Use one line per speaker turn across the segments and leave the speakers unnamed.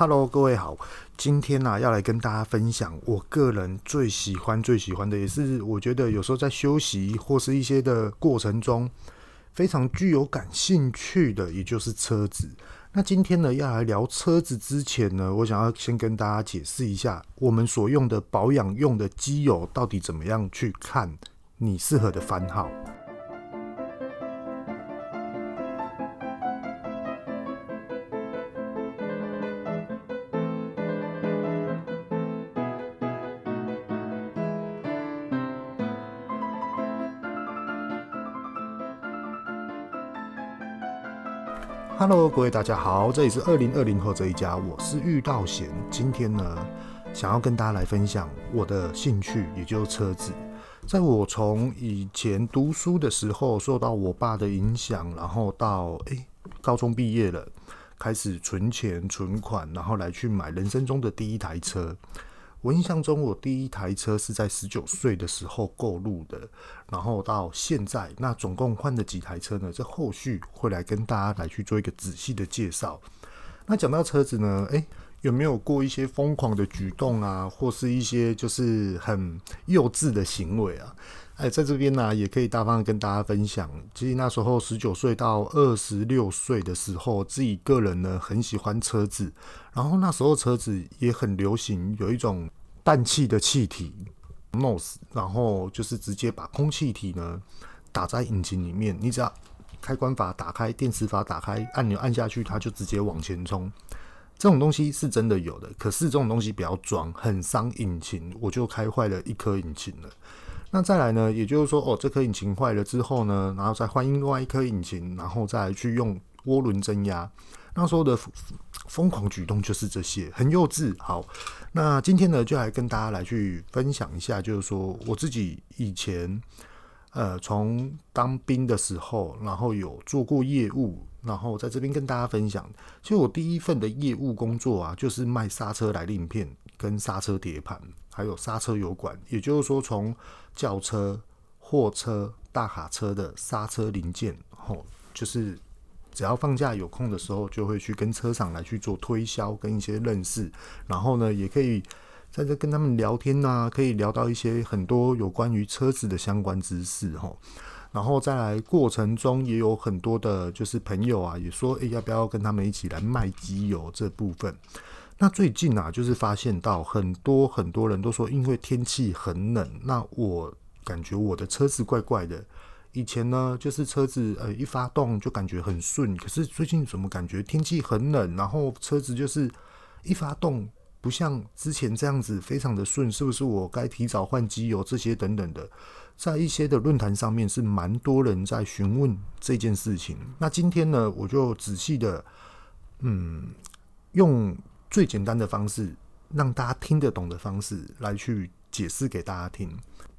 Hello，各位好，今天呢、要来跟大家分享我个人最喜欢、最喜欢的，也是我觉得有时候在休息或是一些的过程中非常具有感兴趣的，也就是车子。那今天呢要来聊车子之前呢，我想要先跟大家解释一下，我们所用的保养用的机油到底怎么样去看你适合的番号。Hello，各位大家好，这里是二零二零后这一家，我是玉道贤。今天呢，想要跟大家来分享我的兴趣，也就是车子。在我从以前读书的时候，受到我爸的影响，然后到诶、高中毕业了，开始存钱存款，然后来去买人生中的第一台车。我印象中，我第一台车是在十九岁的时候购入的，然后到现在，那总共换了几台车呢？这后续会来跟大家来去做一个仔细的介绍。那讲到车子呢，诶，有没有过一些疯狂的举动啊，或是一些就是很幼稚的行为啊？哎，在这边呢、也可以大方跟大家分享。其实那时候十九岁到二十六岁的时候，自己个人呢很喜欢车子，然后那时候车子也很流行，有一种氮气的气体 nose，然后就是直接把空气体呢打在引擎里面，你只要开关阀打开，电磁阀打开，按钮按下去，它就直接往前冲。这种东西是真的有的，可是这种东西比较装，很伤引擎，我就开坏了一颗引擎了。那再来呢，也就是说，哦，这颗引擎坏了之后呢，然后再换另外一颗引擎，然后再去用涡轮增压。那时候的疯狂举动就是这些，很幼稚。好，那今天呢，就来跟大家来去分享一下，就是说我自己以前，呃，从当兵的时候，然后有做过业务，然后在这边跟大家分享。其实我第一份的业务工作啊，就是卖刹车来令片跟刹车碟盘。还有刹车油管，也就是说，从轿车、货车、大卡车的刹车零件，吼，就是只要放假有空的时候，就会去跟车厂来去做推销，跟一些认识，然后呢，也可以在这跟他们聊天啊，可以聊到一些很多有关于车子的相关知识，吼，然后再来过程中也有很多的，就是朋友啊，也说，诶，要不要跟他们一起来卖机油这部分。那最近啊，就是发现到很多很多人都说，因为天气很冷，那我感觉我的车子怪怪的。以前呢，就是车子呃一发动就感觉很顺，可是最近怎么感觉天气很冷，然后车子就是一发动不像之前这样子非常的顺，是不是我该提早换机油这些等等的，在一些的论坛上面是蛮多人在询问这件事情。那今天呢，我就仔细的嗯用。最简单的方式，让大家听得懂的方式来去解释给大家听。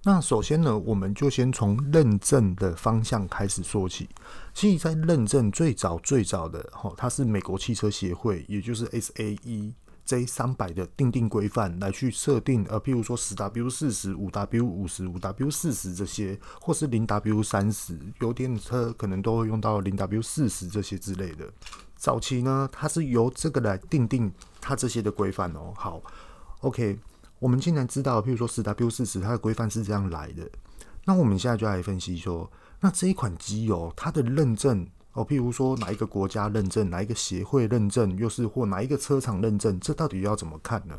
那首先呢，我们就先从认证的方向开始说起。其实，在认证最早最早的，哈，它是美国汽车协会，也就是 SAE J 三百的定定规范来去设定，呃，譬如说十 W 四十、五 W 五十、五 W 四十这些，或是零 W 三十，油电车可能都会用到零 W 四十这些之类的。早期呢，它是由这个来定定它这些的规范哦。好，OK，我们既然知道，譬如说十 W 四十，它的规范是这样来的，那我们现在就来分析说，那这一款机油它的认证哦，譬如说哪一个国家认证，哪一个协会认证，又是或哪一个车厂认证，这到底要怎么看呢？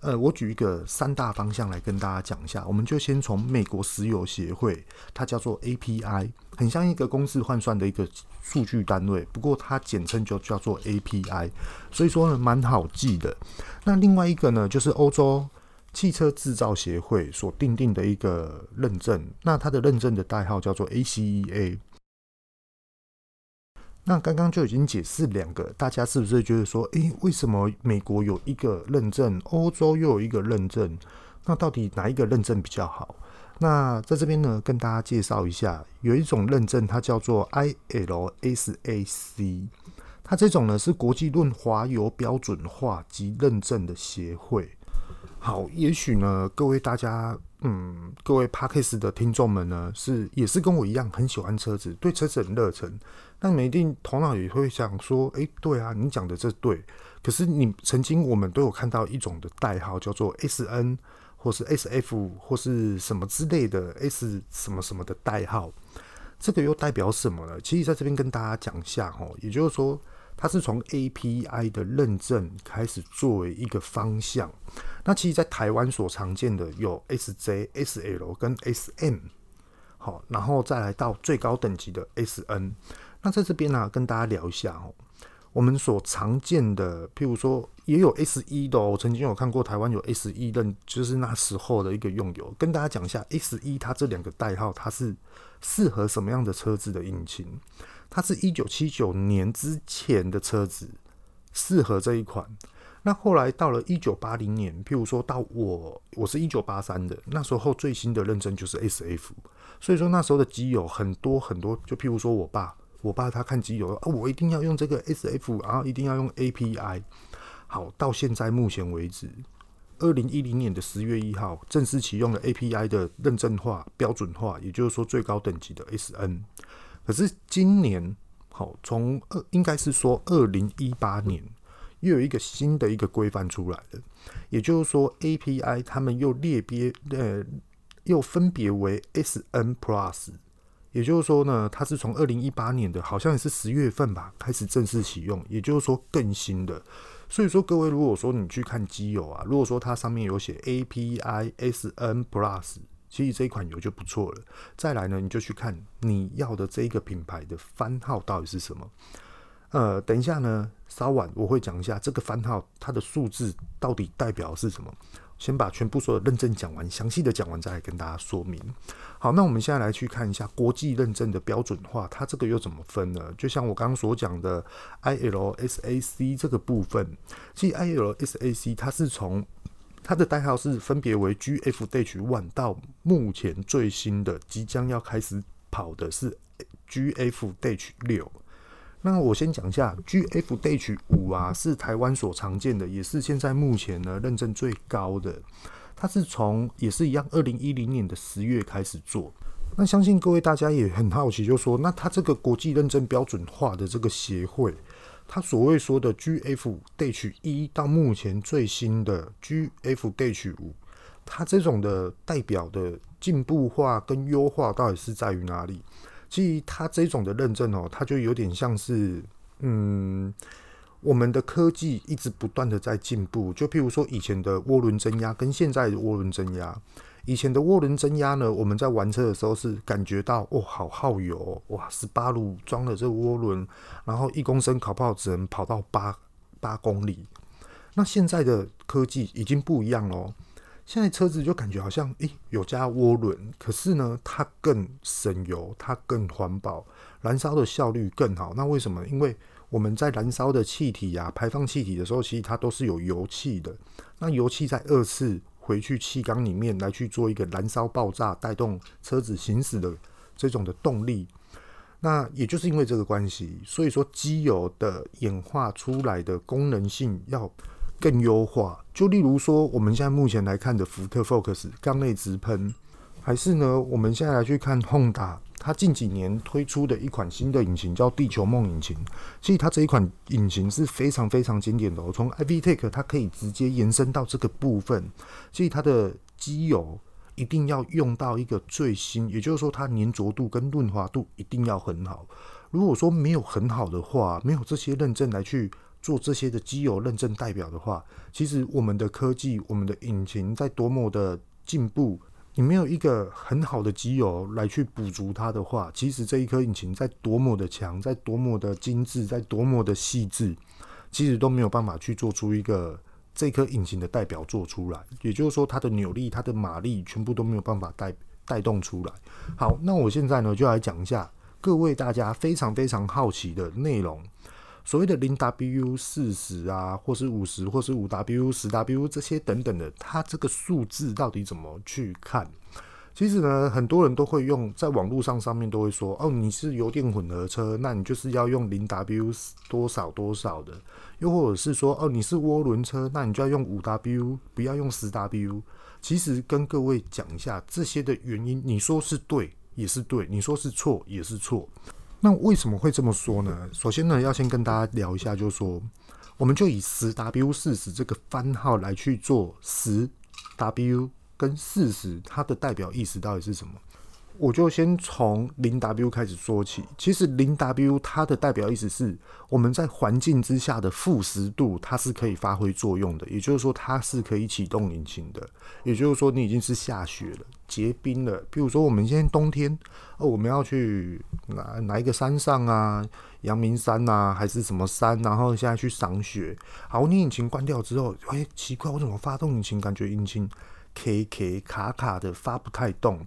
呃，我举一个三大方向来跟大家讲一下。我们就先从美国石油协会，它叫做 API，很像一个公式换算的一个数据单位，不过它简称就叫做 API，所以说呢蛮好记的。那另外一个呢，就是欧洲汽车制造协会所订定的一个认证，那它的认证的代号叫做 ACEA。那刚刚就已经解释两个，大家是不是觉得说，诶，为什么美国有一个认证，欧洲又有一个认证？那到底哪一个认证比较好？那在这边呢，跟大家介绍一下，有一种认证，它叫做 ILSAC，它这种呢是国际润滑油标准化及认证的协会。好，也许呢，各位大家，嗯，各位 Podcast 的听众们呢，是也是跟我一样很喜欢车子，对车子很热忱。那你们一定头脑也会想说，诶，对啊，你讲的这对。可是你曾经我们都有看到一种的代号叫做 SN 或是 SF 或是什么之类的 S 什么什么的代号，这个又代表什么呢？其实在这边跟大家讲一下哦，也就是说。它是从 API 的认证开始作为一个方向。那其实，在台湾所常见的有 SJ、SL 跟 SM，好，然后再来到最高等级的 SN。那在这边呢、跟大家聊一下哦，我们所常见的，譬如说也有 S 一的哦，我曾经有看过台湾有 S 一认，就是那时候的一个用友。跟大家讲一下 S 一它这两个代号，它是适合什么样的车子的引擎？它是一九七九年之前的车子，适合这一款。那后来到了一九八零年，譬如说到我，我是一九八三的，那时候最新的认证就是 SF。所以说那时候的机油很多很多，就譬如说我爸，我爸他看机油，啊，我一定要用这个 SF，然后一定要用 API。好，到现在目前为止，二零一零年的十月一号正式启用了 API 的认证化、标准化，也就是说最高等级的 SN。可是今年，好，从二应该是说二零一八年又有一个新的一个规范出来了，也就是说 API 他们又列别呃又分别为 SN Plus，也就是说呢，它是从二零一八年的好像也是十月份吧开始正式启用，也就是说更新的。所以说各位如果说你去看机油啊，如果说它上面有写 API SN Plus。其实这一款油就不错了。再来呢，你就去看你要的这一个品牌的番号到底是什么。呃，等一下呢，稍晚我会讲一下这个番号它的数字到底代表是什么。先把全部所有认证讲完，详细的讲完再来跟大家说明。好，那我们现在来去看一下国际认证的标准化，它这个又怎么分呢？就像我刚刚所讲的 ILSAC 这个部分，其实 ILSAC 它是从它的代号是分别为 GF-1 到目前最新的即将要开始跑的是 GF-6。那我先讲一下 GF-5 啊，是台湾所常见的，也是现在目前呢认证最高的。它是从也是一样，二零一零年的十月开始做。那相信各位大家也很好奇，就说那它这个国际认证标准化的这个协会。他所谓说的 GF-1 到目前最新的 GF-5，它这种的代表的进步化跟优化到底是在于哪里？其实它这种的认证哦，它就有点像是，嗯，我们的科技一直不断的在进步。就譬如说以前的涡轮增压跟现在的涡轮增压。以前的涡轮增压呢，我们在玩车的时候是感觉到哦，好耗油哦，哇，十八路装了这个涡轮，然后一公升搞不好只能跑到八八公里。那现在的科技已经不一样喽，现在车子就感觉好像诶、有加涡轮，可是呢它更省油，它更环保，燃烧的效率更好。那为什么？因为我们在燃烧的气体呀、排放气体的时候，其实它都是有油气的，那油气在二次。回去气缸里面来去做一个燃烧爆炸，带动车子行驶的这种的动力。那也就是因为这个关系，所以说机油的演化出来的功能性要更优化。就例如说，我们现在目前来看的福特 Focus 缸内直喷，还是呢，我们现在来去看 Honda。它近几年推出的一款新的引擎叫地球梦引擎，其实它这一款引擎是非常非常经典的哦。从 iVTEC 它可以直接延伸到这个部分，其实它的机油一定要用到一个最新，也就是说它粘着度跟润滑度一定要很好。如果说没有很好的话，没有这些认证来去做这些的机油认证代表的话，其实我们的科技、我们的引擎在多么的进步。你没有一个很好的机油来去补足它的话，其实这一颗引擎在多么的强，在多么的精致，在多么的细致，其实都没有办法去做出一个这颗引擎的代表作出来。也就是说，它的扭力、它的马力全部都没有办法带带动出来。好，那我现在呢就来讲一下各位大家非常非常好奇的内容。所谓的零 W 四十啊，或是五十，或是五 W 十 W 这些等等的，它这个数字到底怎么去看？其实呢，很多人都会用，在网络上上面都会说，哦，你是油电混合车，那你就是要用零 W 多少多少的，又或者是说，哦，你是涡轮车，那你就要用五 W，不要用十 W。其实跟各位讲一下这些的原因，你说是对也是对，你说是错也是错。那为什么会这么说呢？首先呢，要先跟大家聊一下，就是说我们就以十 W 四十这个番号来去做十 W 跟四十，它的代表意思到底是什么？我就先从零 W 开始说起。其实零 W 它的代表意思是我们在环境之下的负十度，它是可以发挥作用的。也就是说，它是可以启动引擎的。也就是说，你已经是下雪了、结冰了。比如说，我们现在冬天哦，我们要去哪哪一个山上啊？阳明山啊，还是什么山？然后现在去赏雪。好，你引擎关掉之后，哎，奇怪，我怎么发动引擎感觉引擎 K K 卡卡的发不太动？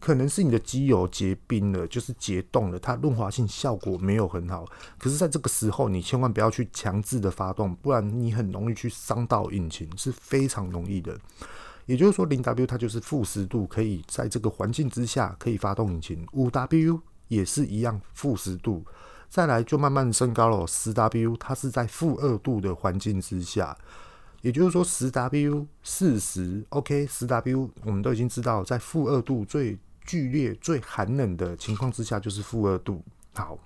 可能是你的机油结冰了，就是结冻了，它润滑性效果没有很好。可是，在这个时候，你千万不要去强制的发动，不然你很容易去伤到引擎，是非常容易的。也就是说，零 W 它就是负十度，可以在这个环境之下可以发动引擎。五 W 也是一样，负十度，再来就慢慢升高了。十 W 它是在负二度的环境之下。也就是说，十 W 四十 OK，十 W 我们都已经知道，在负二度最剧烈、最寒冷的情况之下，就是负二度。好，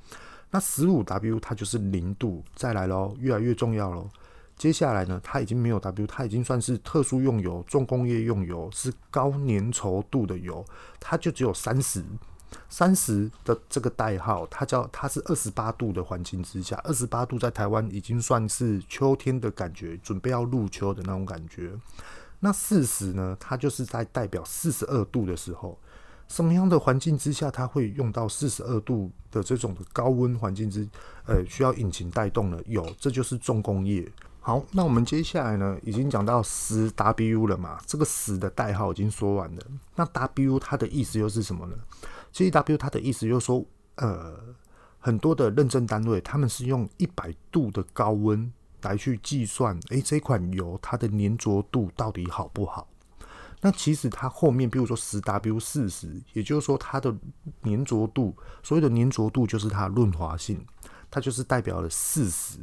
那十五 W 它就是零度。再来喽，越来越重要喽。接下来呢，它已经没有 W，它已经算是特殊用油、重工业用油，是高粘稠度的油，它就只有三十。三十的这个代号，它叫它是二十八度的环境之下，二十八度在台湾已经算是秋天的感觉，准备要入秋的那种感觉。那四十呢，它就是在代表四十二度的时候。什么样的环境之下，它会用到四十二度的这种的高温环境之，呃，需要引擎带动呢？有，这就是重工业。好，那我们接下来呢，已经讲到十 W 了嘛？这个十的代号已经说完了。那 W 它的意思又是什么呢？其实 W 它的意思就是说，呃，很多的认证单位他们是用一百度的高温来去计算，诶、这款油它的粘着度到底好不好？那其实它后面，比如说十 W 四十，也就是说它的粘着度，所谓的粘着度就是它的润滑性，它就是代表了四十，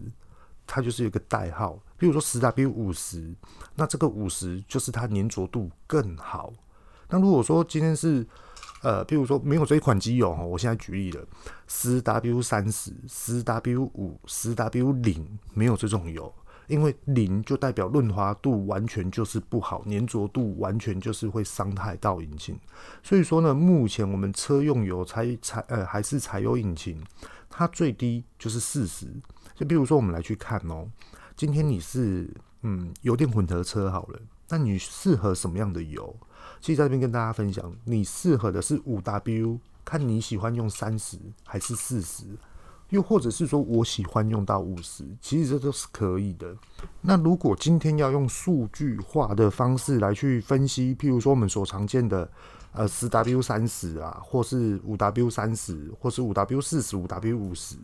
它就是有个代号。比如说十 W 五十，那这个五十就是它粘着度更好。那如果说今天是呃，比如说没有这一款机油哈，我现在举例了，十 W 三十、十 W 五、十 W 零，没有这种油。因为零就代表润滑度完全就是不好，粘着度完全就是会伤害到引擎。所以说呢，目前我们车用油柴柴呃还是柴油引擎，它最低就是四十。就比如说我们来去看哦，今天你是嗯油电混合车好了，那你适合什么样的油？其实在这边跟大家分享，你适合的是五 W，看你喜欢用三十还是四十。又或者是说我喜欢用到五十，其实这都是可以的。那如果今天要用数据化的方式来去分析，譬如说我们所常见的呃十 W 三十啊，或是五 W 三十，或是五 W 四十五 W 五十，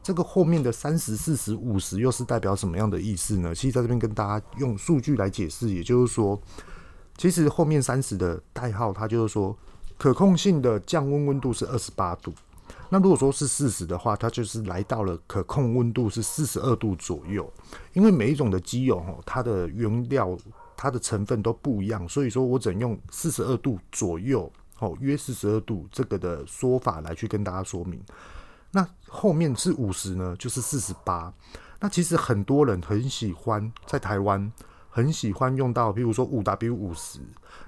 这个后面的三十、四十、五十又是代表什么样的意思呢？其实在这边跟大家用数据来解释，也就是说，其实后面三十的代号，它就是说可控性的降温温度是二十八度。那如果说是四十的话，它就是来到了可控温度是四十二度左右。因为每一种的机油哦，它的原料它的成分都不一样，所以说我只能用四十二度左右哦，约四十二度这个的说法来去跟大家说明。那后面是五十呢，就是四十八。那其实很多人很喜欢在台湾。很喜欢用到，比如说五 W 五十，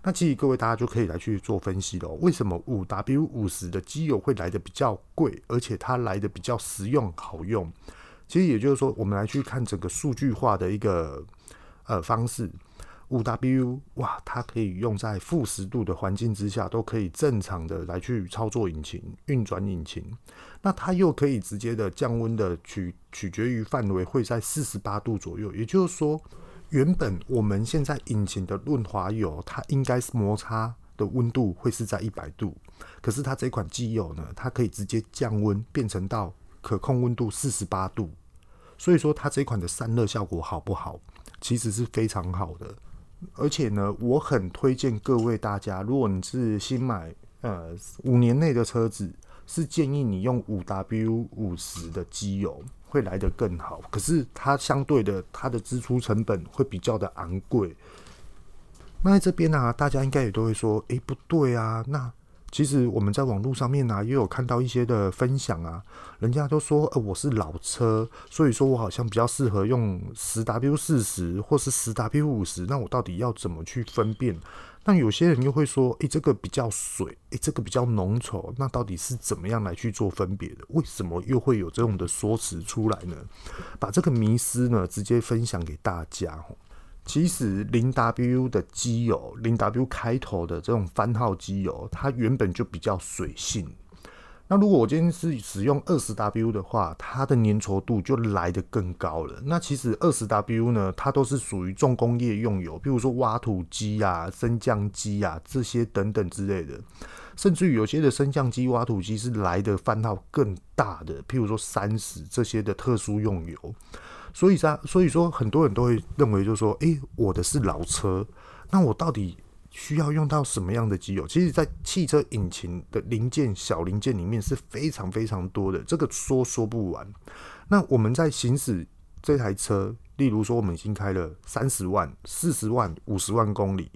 那其实各位大家就可以来去做分析了。为什么五 W 五十的机油会来的比较贵，而且它来的比较实用好用？其实也就是说，我们来去看整个数据化的一个呃方式。五 W 哇，它可以用在负十度的环境之下，都可以正常的来去操作引擎、运转引擎。那它又可以直接的降温的取取决于范围会在四十八度左右，也就是说。原本我们现在引擎的润滑油，它应该是摩擦的温度会是在一百度，可是它这款机油呢，它可以直接降温变成到可控温度四十八度，所以说它这款的散热效果好不好？其实是非常好的，而且呢，我很推荐各位大家，如果你是新买呃五年内的车子，是建议你用五 W 五十的机油。会来得更好，可是它相对的，它的支出成本会比较的昂贵。那在这边呢、啊，大家应该也都会说，诶，不对啊，那其实我们在网络上面呢、也有看到一些的分享啊，人家都说，呃，我是老车，所以说我好像比较适合用十 W 四十或是十 W 五十，那我到底要怎么去分辨？那有些人又会说，诶、这个比较水，诶、这个比较浓稠，那到底是怎么样来去做分别的？为什么又会有这种的说辞出来呢？把这个迷思呢，直接分享给大家。其实零 W 的机油，零 W 开头的这种番号机油，它原本就比较水性。那如果我今天是使用二十 W 的话，它的粘稠度就来得更高了。那其实二十 W 呢，它都是属于重工业用油，比如说挖土机啊、升降机啊这些等等之类的。甚至于有些的升降机、挖土机是来的番号更大的，譬如说三十这些的特殊用油。所以说，所以说很多人都会认为，就是说，诶、我的是老车，那我到底？需要用到什么样的机油？其实，在汽车引擎的零件、小零件里面是非常非常多的，这个说说不完。那我们在行驶这台车，例如说，我们已经开了三十万、四十万、五十万公里，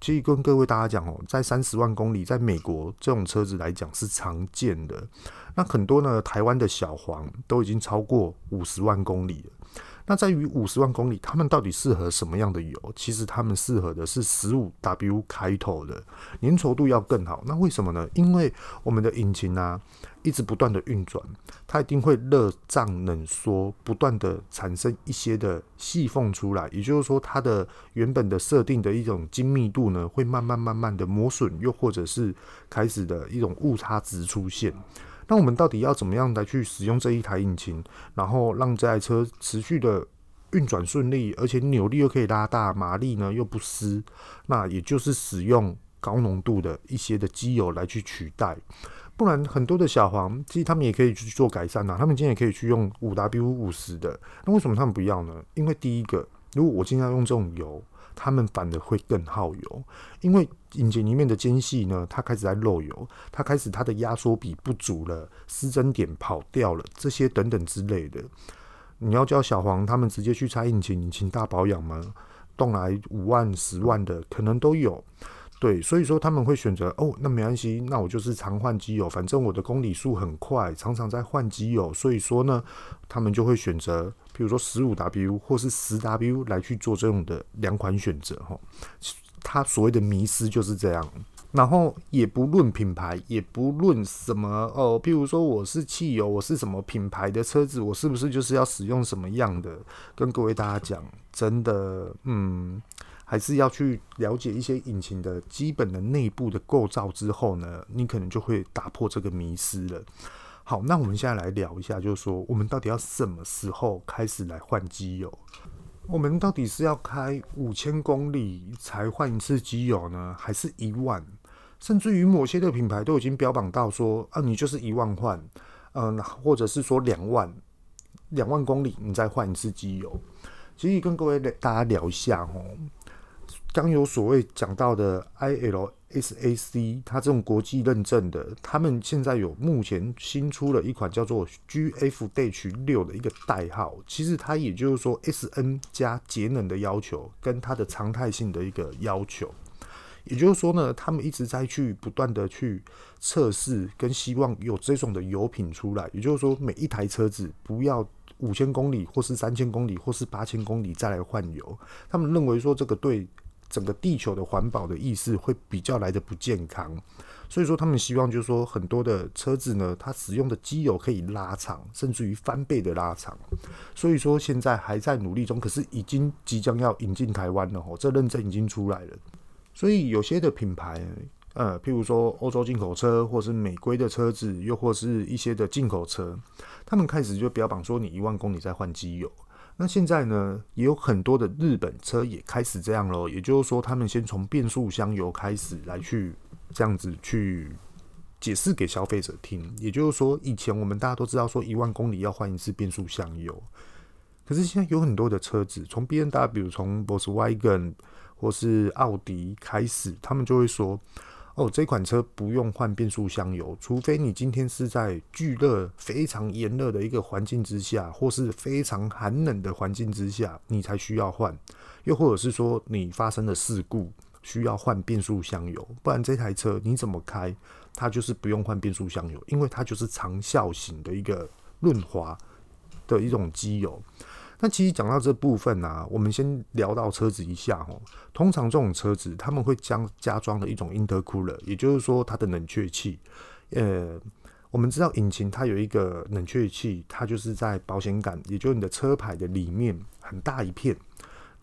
其实跟各位大家讲哦，在三十万公里，在美国这种车子来讲是常见的。那很多呢，台湾的小黄都已经超过五十万公里了。那在于五十万公里，他们到底适合什么样的油？其实他们适合的是十五 W 开头的，粘稠度要更好。那为什么呢？因为我们的引擎啊，一直不断的运转，它一定会热胀冷缩，不断的产生一些的细缝出来。也就是说，它的原本的设定的一种精密度呢，会慢慢慢慢的磨损，又或者是开始的一种误差值出现。那我们到底要怎么样来去使用这一台引擎，然后让这台车持续的运转顺利，而且扭力又可以拉大，马力呢又不失？那也就是使用高浓度的一些的机油来去取代，不然很多的小黄其实他们也可以去做改善呐，他们今天也可以去用五 W 五十的，那为什么他们不要呢？因为第一个，如果我今天要用这种油。他们反而会更耗油，因为引擎里面的间隙呢，它开始在漏油，它开始它的压缩比不足了，失真点跑掉了，这些等等之类的。你要叫小黄他们直接去拆引擎，引擎大保养吗？动来五万、十万的可能都有。对，所以说他们会选择哦，那没关系，那我就是常换机油，反正我的公里数很快，常常在换机油，所以说呢，他们就会选择，比如说十五 W 或是十 W 来去做这种的两款选择哈。他所谓的迷思就是这样，然后也不论品牌，也不论什么哦，譬如说我是汽油，我是什么品牌的车子，我是不是就是要使用什么样的？跟各位大家讲，真的，嗯。还是要去了解一些引擎的基本的内部的构造之后呢，你可能就会打破这个迷思了。好，那我们现在来聊一下，就是说我们到底要什么时候开始来换机油？我们到底是要开五千公里才换一次机油呢，还是一万？甚至于某些的品牌都已经标榜到说啊，你就是一万换，嗯，或者是说两万，两万公里你再换一次机油。其实跟各位大家聊一下哦。刚有所谓讲到的 ILSAC，它这种国际认证的，他们现在有目前新出了一款叫做 gfdh 六的一个代号。其实它也就是说 SN 加节能的要求跟它的常态性的一个要求。也就是说呢，他们一直在去不断的去测试，跟希望有这种的油品出来。也就是说，每一台车子不要五千公里，或是三千公里，或是八千公里再来换油。他们认为说这个对。整个地球的环保的意识会比较来的不健康，所以说他们希望就是说很多的车子呢，它使用的机油可以拉长，甚至于翻倍的拉长。所以说现在还在努力中，可是已经即将要引进台湾了哦，这认证已经出来了。所以有些的品牌，呃，譬如说欧洲进口车，或是美规的车子，又或是一些的进口车，他们开始就标榜说你一万公里再换机油。那现在呢，也有很多的日本车也开始这样喽。也就是说，他们先从变速箱油开始来去这样子去解释给消费者听。也就是说，以前我们大家都知道说一万公里要换一次变速箱油，可是现在有很多的车子，从 BMW、从 Volkswagen 或是奥迪开始，他们就会说。哦，这款车不用换变速箱油，除非你今天是在巨热、非常炎热的一个环境之下，或是非常寒冷的环境之下，你才需要换。又或者是说你发生了事故，需要换变速箱油，不然这台车你怎么开，它就是不用换变速箱油，因为它就是长效型的一个润滑的一种机油。那其实讲到这部分呢、啊，我们先聊到车子一下哦。通常这种车子他们会将加装的一种 intercooler，也就是说它的冷却器。呃，我们知道引擎它有一个冷却器，它就是在保险杆，也就是你的车牌的里面很大一片。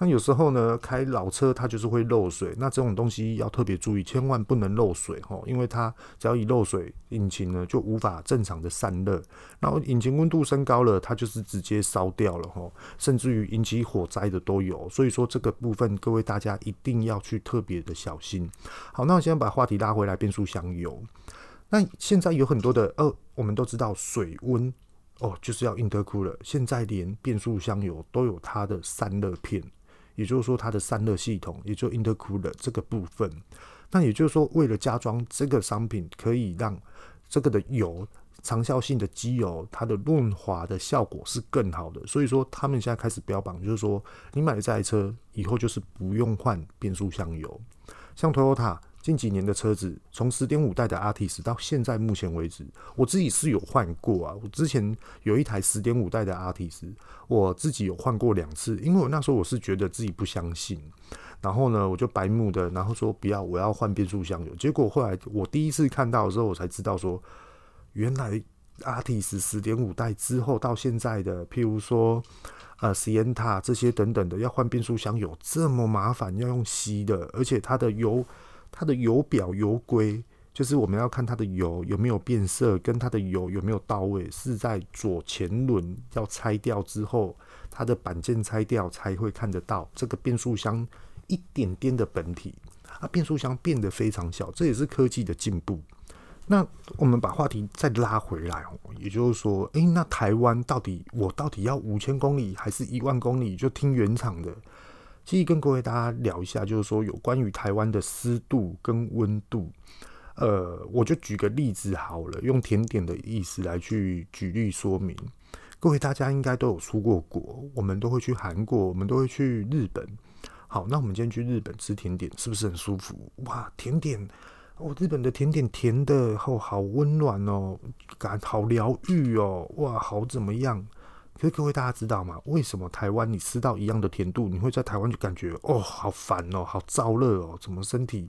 那有时候呢，开老车它就是会漏水，那这种东西要特别注意，千万不能漏水哦，因为它只要一漏水，引擎呢就无法正常的散热，然后引擎温度升高了，它就是直接烧掉了哈，甚至于引起火灾的都有。所以说这个部分各位大家一定要去特别的小心。好，那我现在把话题拉回来，变速箱油。那现在有很多的呃，我们都知道水温哦，就是要 intercooler，现在连变速箱油都有它的散热片。也就是说，它的散热系统，也就 intercooler 这个部分，那也就是说，为了加装这个商品，可以让这个的油长效性的机油，它的润滑的效果是更好的。所以说，他们现在开始标榜，就是说，你买了这台车以后，就是不用换变速箱油，像 Toyota。近几年的车子，从十点五代的 Altis 到现在目前为止，我自己是有换过啊。我之前有一台十点五代的 Altis，我自己有换过两次，因为我那时候我是觉得自己不相信，然后呢，我就白目的，然后说不要，我要换变速箱油。结果后来我第一次看到的时候，我才知道说，原来 Altis 十点五代之后到现在的，譬如说呃 Sienna 这些等等的，要换变速箱油这么麻烦，要用吸的，而且它的油。它的油表油规，就是我们要看它的油有没有变色，跟它的油有没有到位，是在左前轮要拆掉之后，它的板件拆掉才会看得到这个变速箱一点点的本体啊，变速箱变得非常小，这也是科技的进步。那我们把话题再拉回来，也就是说，诶，那台湾到底我到底要五千公里还是一万公里？就听原厂的。其实跟各位大家聊一下，就是说有关于台湾的湿度跟温度，呃，我就举个例子好了，用甜点的意思来去举例说明。各位大家应该都有出过国，我们都会去韩国，我们都会去日本。好，那我们今天去日本吃甜点，是不是很舒服？哇，甜点哦，日本的甜点甜的哦，好温暖哦，感好疗愈哦，哇，好怎么样？可是各位大家知道吗？为什么台湾你吃到一样的甜度，你会在台湾就感觉哦，好烦哦，好燥热哦，怎么身体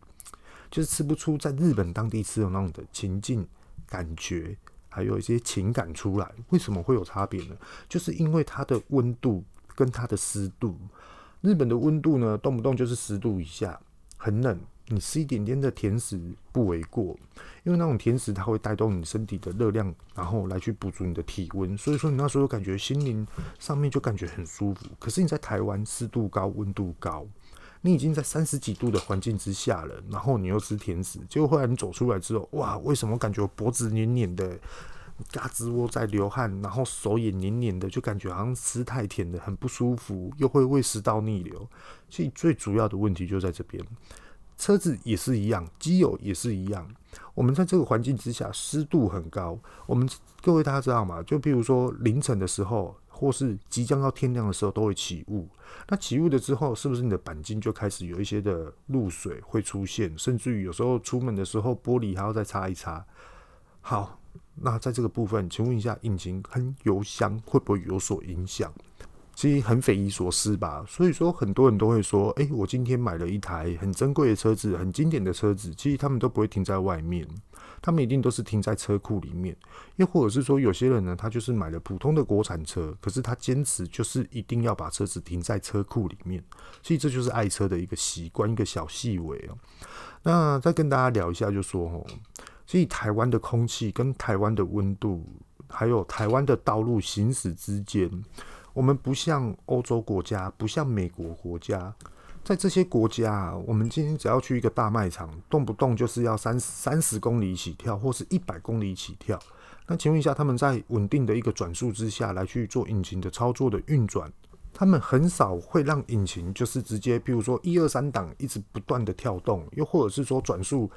就是吃不出在日本当地吃的那种的情境感觉，还有一些情感出来？为什么会有差别呢？就是因为它的温度跟它的湿度。日本的温度呢，动不动就是十度以下，很冷。你吃一点点的甜食不为过，因为那种甜食它会带动你身体的热量，然后来去补足你的体温，所以说你那时候感觉心灵上面就感觉很舒服。可是你在台湾湿度高、温度高，你已经在三十几度的环境之下了，然后你又吃甜食，结果后来你走出来之后，哇，为什么感觉脖子黏黏的，胳肢窝在流汗，然后手也黏黏的，就感觉好像吃太甜的很不舒服，又会胃食道逆流。所以最主要的问题就在这边。车子也是一样，机油也是一样。我们在这个环境之下，湿度很高。我们各位大家知道吗？就比如说凌晨的时候，或是即将要天亮的时候，都会起雾。那起雾了之后，是不是你的钣金就开始有一些的露水会出现？甚至于有时候出门的时候，玻璃还要再擦一擦。好，那在这个部分，请问一下，引擎跟油箱会不会有所影响？其实很匪夷所思吧，所以说很多人都会说，诶，我今天买了一台很珍贵的车子，很经典的车子，其实他们都不会停在外面，他们一定都是停在车库里面，又或者是说有些人呢，他就是买了普通的国产车，可是他坚持就是一定要把车子停在车库里面，所以这就是爱车的一个习惯，一个小细微哦。那再跟大家聊一下，就说哦，所以台湾的空气跟台湾的温度，还有台湾的道路行驶之间。我们不像欧洲国家，不像美国国家，在这些国家啊，我们今天只要去一个大卖场，动不动就是要三三十公里起跳，或是一百公里起跳。那请问一下，他们在稳定的一个转速之下来去做引擎的操作的运转，他们很少会让引擎就是直接，比如说一二三档一直不断的跳动，又或者是说转速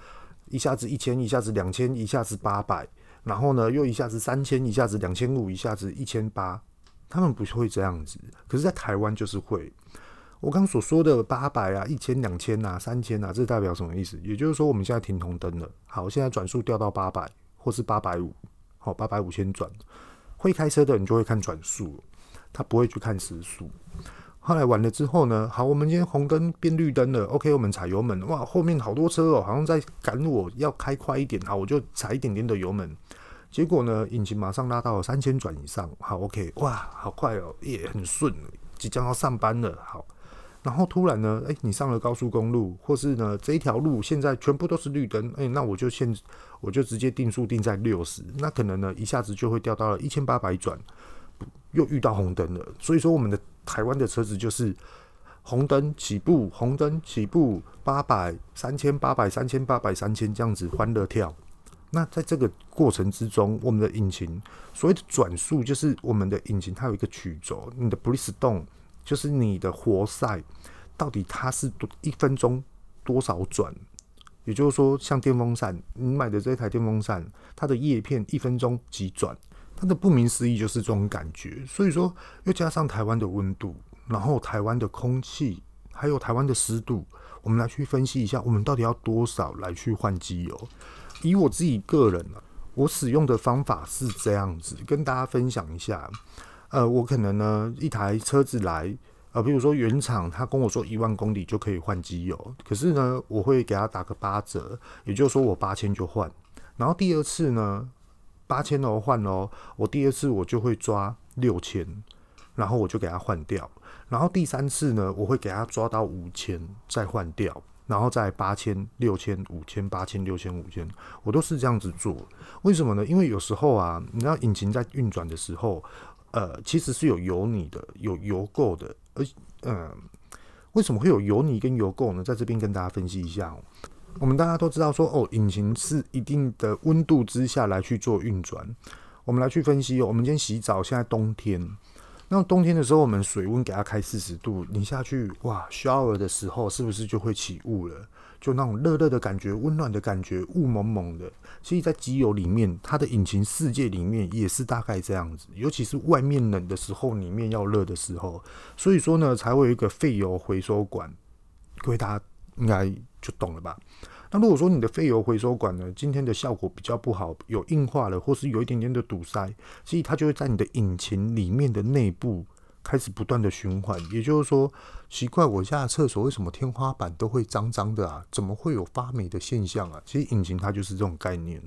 一下子一千，一下子两千，一下子八百，然后呢又一下子三千，一下子两千五，一下子一千八。他们不会这样子，可是，在台湾就是会。我刚所说的八百啊、一千、两千啊、三千啊，这代表什么意思？也就是说，我们现在停红灯了。好，现在转速掉到八百，或是八百五，好，八百五千转。会开车的人就会看转速，他不会去看时速。后来完了之后呢，好，我们今天红灯变绿灯了，OK，我们踩油门，哇，后面好多车哦，好像在赶我要开快一点，好，我就踩一点点的油门。结果呢，引擎马上拉到了三千转以上，好，OK，哇，好快哦，也很顺，即将要上班了，好。然后突然呢，诶，你上了高速公路，或是呢这一条路现在全部都是绿灯，诶，那我就现我就直接定速定在六十，那可能呢一下子就会掉到了一千八百转，又遇到红灯了。所以说我们的台湾的车子就是红灯起步，红灯起步八百、三千八百、三千八百、三千这样子欢乐跳。那在这个过程之中，我们的引擎所谓的转速就是我们的引擎它有一个曲轴，你的 Bristol 就是你的活塞，到底它是多一分钟多少转？也就是说，像电风扇，你买的这台电风扇，它的叶片一分钟几转？它的不明思义就是这种感觉。所以说，又加上台湾的温度，然后台湾的空气，还有台湾的湿度，我们来去分析一下，我们到底要多少来去换机油？以我自己个人啊，我使用的方法是这样子，跟大家分享一下。呃，我可能呢，一台车子来，呃，比如说原厂他跟我说一万公里就可以换机油，可是呢，我会给他打个八折，也就是说我八千就换。然后第二次呢，八千哦换哦，我第二次我就会抓六千，然后我就给他换掉。然后第三次呢，我会给他抓到五千再换掉，然后再八千、六千、五千、八千、六千、五千，我都是这样子做。为什么呢？因为有时候啊，你知道引擎在运转的时候。呃，其实是有油泥的，有油垢的，而嗯、为什么会有油泥跟油垢呢？在这边跟大家分析一下哦。我们大家都知道说，哦，引擎是一定的温度之下来去做运转。我们来去分析哦。我们今天洗澡，现在冬天，那冬天的时候，我们水温给它开四十度，你下去哇，shower 的时候是不是就会起雾了？就那种热热的感觉，温暖的感觉，雾蒙蒙的。其实，在机油里面，它的引擎世界里面也是大概这样子。尤其是外面冷的时候，里面要热的时候，所以说呢，才会有一个废油回收管。各位大家应该就懂了吧？那如果说你的废油回收管呢，今天的效果比较不好，有硬化了，或是有一点点的堵塞，所以它就会在你的引擎里面的内部。开始不断的循环，也就是说，奇怪，我家的厕所为什么天花板都会脏脏的啊？怎么会有发霉的现象啊？其实引擎它就是这种概念，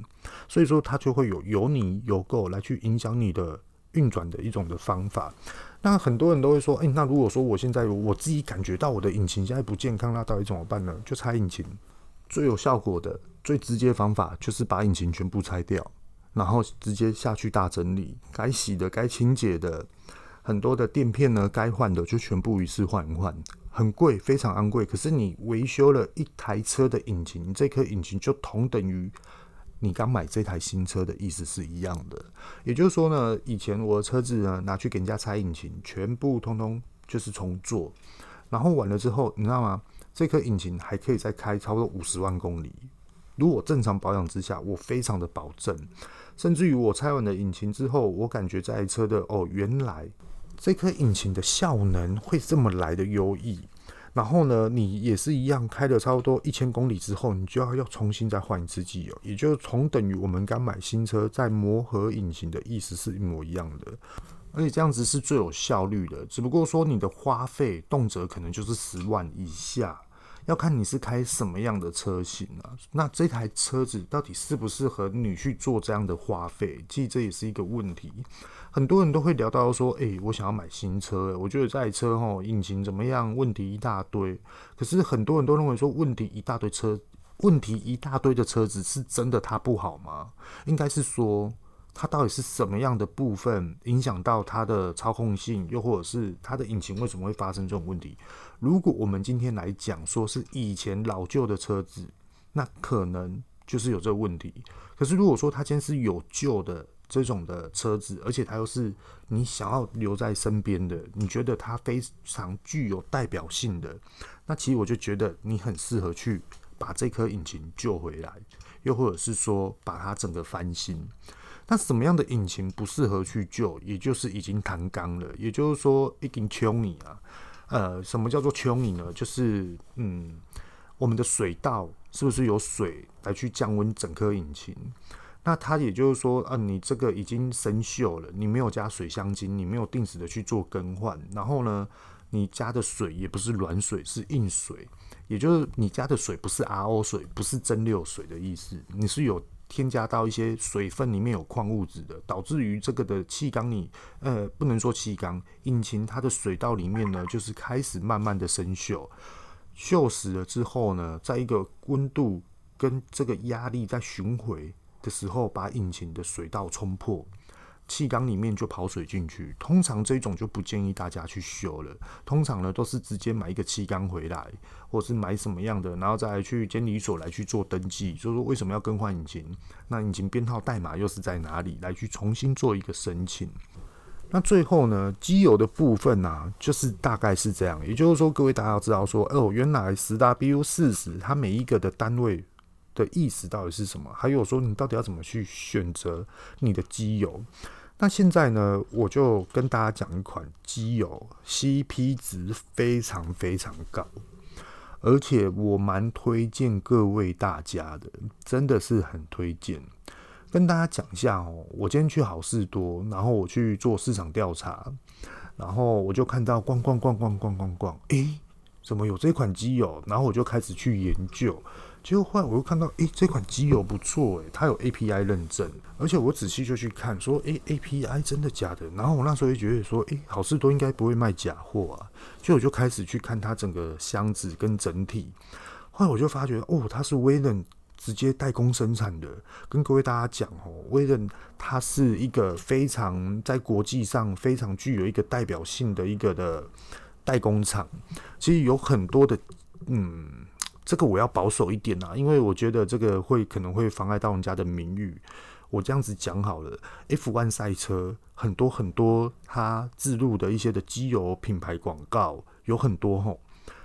所以说它就会有油泥、油垢来去影响你的运转的一种的方法。那很多人都会说，诶、那如果说我现在我自己感觉到我的引擎现在不健康，那到底怎么办呢？就拆引擎，最有效果的、最直接的方法就是把引擎全部拆掉，然后直接下去大整理，该洗的、该清洁的。很多的垫片呢，该换的就全部一次换一换，很贵，非常昂贵。可是你维修了一台车的引擎，这颗引擎就同等于你刚买这台新车的意思是一样的。也就是说呢，以前我的车子呢拿去给人家拆引擎，全部通通就是重做，然后完了之后，你知道吗？这颗引擎还可以再开超过五十万公里。如果正常保养之下，我非常的保证，甚至于我拆完了引擎之后，我感觉这台车的哦，原来。这颗引擎的效能会这么来的优异，然后呢，你也是一样开了差不多一千公里之后，你就要要重新再换一次机油，也就是同等于我们刚买新车在磨合引擎的意思是一模一样的，而且这样子是最有效率的。只不过说你的花费动辄可能就是十万以下，要看你是开什么样的车型啊。那这台车子到底适不适合你去做这样的花费？其实这也是一个问题。很多人都会聊到说，诶、我想要买新车，我觉得这台车齁引擎怎么样，问题一大堆。可是很多人都认为说，问题一大堆车，问题一大堆的车子是真的它不好吗？应该是说，它到底是什么样的部分影响到它的操控性，又或者是它的引擎为什么会发生这种问题？如果我们今天来讲说是以前老旧的车子，那可能就是有这个问题。可是如果说它今天是有旧的，这种的车子，而且它又是你想要留在身边的，你觉得它非常具有代表性的，那其实我就觉得你很适合去把这颗引擎救回来，又或者是说把它整个翻新。那什么样的引擎不适合去救？也就是已经弹钢了，也就是说已经穷你啊。呃，什么叫做 tuning 呢？就是嗯，我们的水道是不是有水来去降温整颗引擎？那它也就是说，呃，你这个已经生锈了，你没有加水箱精，你没有定时的去做更换，然后呢，你加的水也不是软水，是硬水，也就是你加的水不是 RO 水，不是蒸馏水的意思，你是有。添加到一些水分里面有矿物质的，导致于这个的气缸里，呃，不能说气缸，引擎它的水道里面呢，就是开始慢慢的生锈，锈死了之后呢，在一个温度跟这个压力在巡回的时候，把引擎的水道冲破。气缸里面就跑水进去，通常这种就不建议大家去修了。通常呢都是直接买一个气缸回来，或是买什么样的，然后再去监理所来去做登记，就是说为什么要更换引擎，那引擎编号代码又是在哪里，来去重新做一个申请。那最后呢，机油的部分呢、啊，就是大概是这样，也就是说各位大家要知道说，哦，原来十 W 四十它每一个的单位的意思到底是什么，还有说你到底要怎么去选择你的机油。那现在呢，我就跟大家讲一款机油，CP 值非常非常高，而且我蛮推荐各位大家的，真的是很推荐。跟大家讲一下哦，我今天去好事多，然后我去做市场调查，然后我就看到逛逛逛逛逛逛逛，诶，怎么有这款机油？然后我就开始去研究。结果后来我又看到，诶、这款机油不错，诶，它有 API 认证，而且我仔细就去看，说，诶、API 真的假的？然后我那时候就觉得说，诶、好事多应该不会卖假货啊，所以我就开始去看它整个箱子跟整体。后来我就发觉，哦，它是威能直接代工生产的。跟各位大家讲哦，威能它是一个非常在国际上非常具有一个代表性的一个的代工厂。其实有很多的，嗯。这个我要保守一点啊，因为我觉得这个会可能会妨碍到人家的名誉。我这样子讲好了，F1 赛车很多很多，它自入的一些的机油品牌广告有很多吼，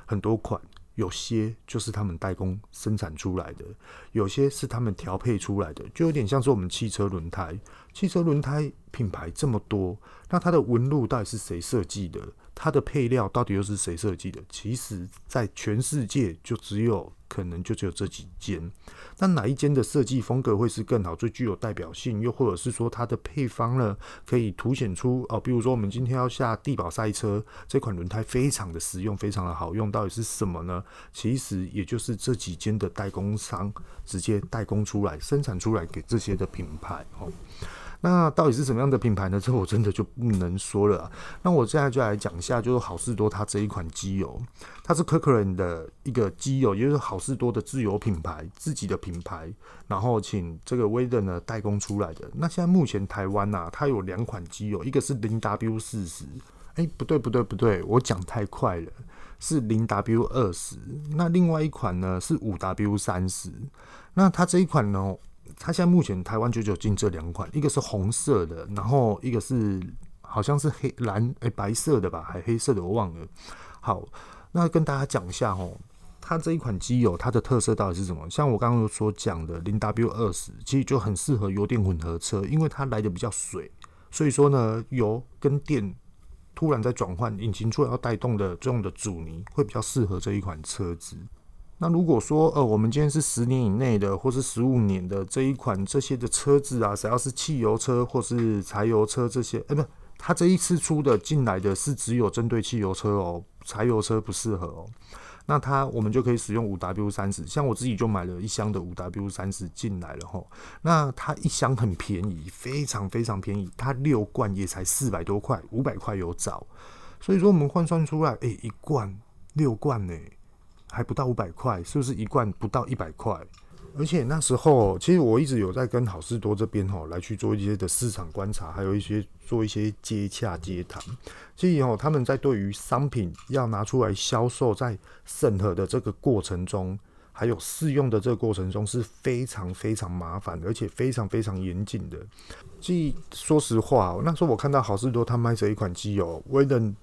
很多款，有些就是他们代工生产出来的，有些是他们调配出来的，就有点像是我们汽车轮胎，汽车轮胎品牌这么多，那它的纹路到底是谁设计的？它的配料到底又是谁设计的？其实，在全世界就只有可能就只有这几间。那哪一间的设计风格会是更好、最具有代表性？又或者是说它的配方呢，可以凸显出哦？比如说我们今天要下地宝赛车这款轮胎非常的实用、非常的好用，到底是什么呢？其实也就是这几间的代工商直接代工出来、生产出来给这些的品牌哦。那到底是什么样的品牌呢？这我真的就不能说了。那我现在就来讲一下，就是好事多它这一款机油，它是 Kirkland 的一个机油，也就是好事多的自有品牌，自己的品牌，然后请这个威登呢代工出来的。那现在目前台湾呐，它有两款机油，一个是零 W 四十，哎，不对不对不对，我讲太快了，是零 W 二十。那另外一款呢是五 W 三十。那它这一款呢？它现在目前台湾就只有进这两款，一个是红色的，然后一个是好像是黑蓝诶、白色的吧，还黑色的我忘了。好，那跟大家讲一下哦，它这一款机油它的特色到底是什么？像我刚刚所讲的零 W 二十，其实就很适合油电混合车，因为它来的比较水，所以说呢，油跟电突然在转换，引擎出来要带动的这种的阻尼会比较适合这一款车子。那如果说，呃，我们今天是十年以内的，或是十五年的这一款这些的车子啊，只要是汽油车或是柴油车这些，哎，不，它这一次出的进来的是只有针对汽油车哦，柴油车不适合哦。那它我们就可以使用五 W 三十，像我自己就买了一箱的五 W 三十进来了吼。那它一箱很便宜，非常非常便宜，它六罐也才四百多块，五百块有找。所以说我们换算出来，哎，一罐六罐呢。还不到五百块，是不是一罐不到一百块？而且那时候，其实我一直有在跟好事多这边吼来去做一些的市场观察，还有一些做一些接洽接谈。其实吼他们在对于商品要拿出来销售，在审核的这个过程中，还有试用的这个过程中是非常非常麻烦，而且非常非常严谨的。即说实话，那时候我看到好事多他卖这一款机油，威能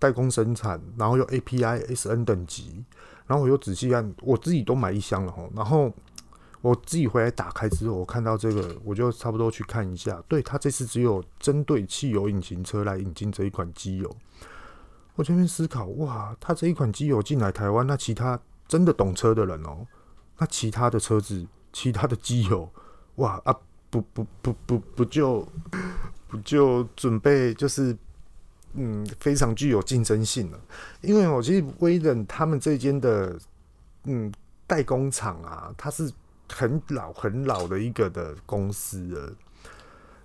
代工生产，然后有 API SN 等级。然后我又仔细看，我自己都买一箱了哈。然后我自己回来打开之后，我看到这个，我就差不多去看一下。对，它这次只有针对汽油引擎车来引进这一款机油。我这边思考，哇，他这一款机油进来台湾，那其他真的懂车的人哦，那其他的车子，其他的机油，哇啊，不不不不不就不就准备就是，嗯，非常具有竞争性了。因为我其实威冷他们这间的，嗯，代工厂啊，它是很老很老的一个的公司了。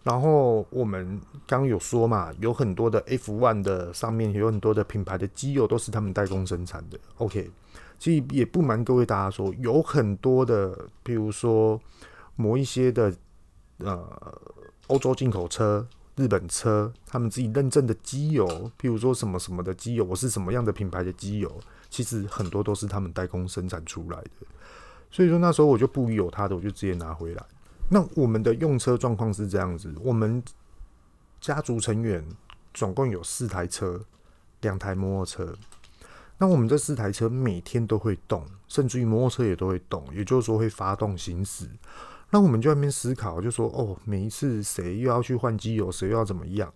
然后我们刚有说嘛，有很多的 F1 的上面有很多的品牌的机油都是他们代工生产的。OK，其实也不瞒各位大家说，有很多的，比如说某一些的呃欧洲进口车、日本车，他们自己认证的机油，譬如说什么什么的机油，我是什么样的品牌的机油，其实很多都是他们代工生产出来的。所以说那时候我就不疑有他的，我就直接拿回来。那我们的用车状况是这样子，我们家族成员总共有四台车，两台摩托车。那我们这四台车每天都会动，甚至于摩托车也都会动，也就是说会发动行驶。那我们就在那边思考，就说哦，每一次谁又要去换机油，谁又要怎么样？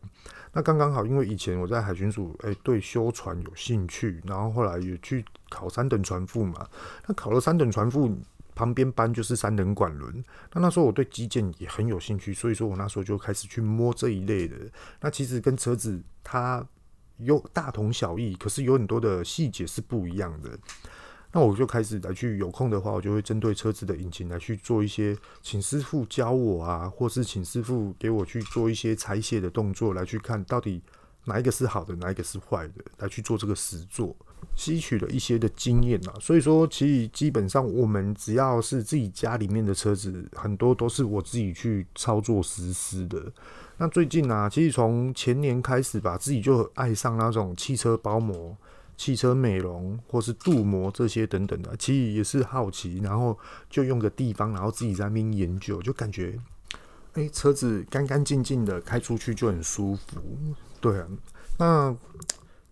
那刚刚好，因为以前我在海巡署，哎，对修船有兴趣，然后后来也去考三等船副嘛。那考了三等船副。旁边班就是三等管轮，那那时候我对机件也很有兴趣，所以说我那时候就开始去摸这一类的。那其实跟车子它有大同小异，可是有很多的细节是不一样的。那我就开始来去有空的话，我就会针对车子的引擎来去做一些，请师傅教我啊，或是请师傅给我去做一些拆卸的动作，来去看到底哪一个是好的，哪一个是坏的，来去做这个实作。吸取了一些的经验啊，所以说其实基本上我们只要是自己家里面的车子，很多都是我自己去操作实施的。那最近啊，其实从前年开始吧，自己就爱上那种汽车包膜、汽车美容或是镀膜这些等等的，其实也是好奇，然后就用个地方，然后自己在那边研究，就感觉，哎、车子干干净净的开出去就很舒服。对啊，那。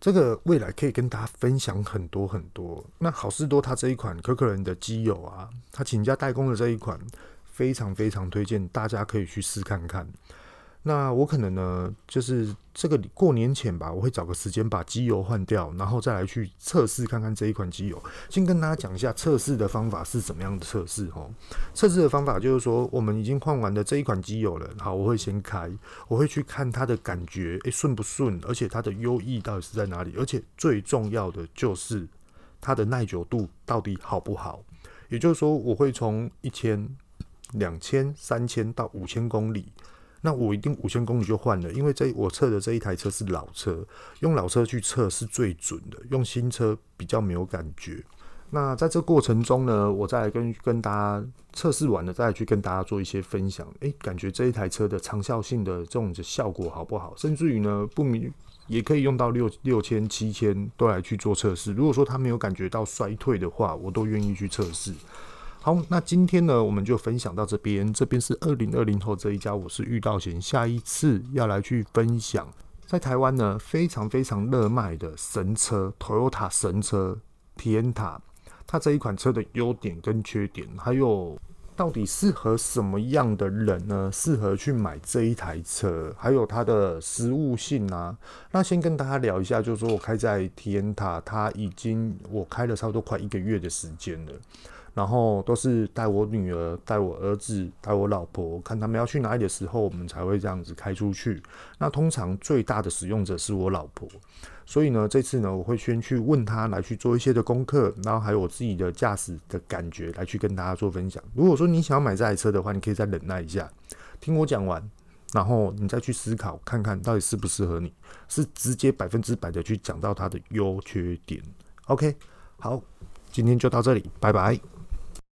这个未来可以跟大家分享很多很多。那好事多它这一款可可人的机油啊，他请家代工的这一款，非常非常推荐，大家可以去试看看。那我可能呢，就是这个过年前吧，我会找个时间把机油换掉，然后再来去测试看看这一款机油。先跟大家讲一下测试的方法是怎么样的测试哦。测试的方法就是说，我们已经换完的这一款机油了，好，我会先开，我会去看它的感觉，诶，顺不顺，而且它的优异到底是在哪里，而且最重要的就是它的耐久度到底好不好。也就是说，我会从一千、两千、三千到五千公里。那我一定五千公里就换了，因为这我测的这一台车是老车，用老车去测是最准的，用新车比较没有感觉。那在这过程中呢，我再来跟跟大家测试完了，再来去跟大家做一些分享。诶，感觉这一台车的长效性的这种的效果好不好？甚至于呢，不明也可以用到六六千、七千都来去做测试。如果说他没有感觉到衰退的话，我都愿意去测试。好，那今天呢，我们就分享到这边。这边是二零二零后这一家，我是遇到贤。下一次要来去分享，在台湾呢非常非常热卖的神车，Toyota 神车皮尔塔它这一款车的优点跟缺点，还有到底适合什么样的人呢？适合去买这一台车，还有它的实务性啊。那先跟大家聊一下，就是说我开在皮尔塔它已经我开了差不多快一个月的时间了。然后都是带我女儿、带我儿子、带我老婆，看他们要去哪里的时候，我们才会这样子开出去。那通常最大的使用者是我老婆，所以呢，这次呢，我会先去问她来去做一些的功课，然后还有我自己的驾驶的感觉来去跟大家做分享。如果说你想要买这台车的话，你可以再忍耐一下，听我讲完，然后你再去思考看看到底适不适合你，是直接百分之百的去讲到它的优缺点。OK，好，今天就到这里，拜拜。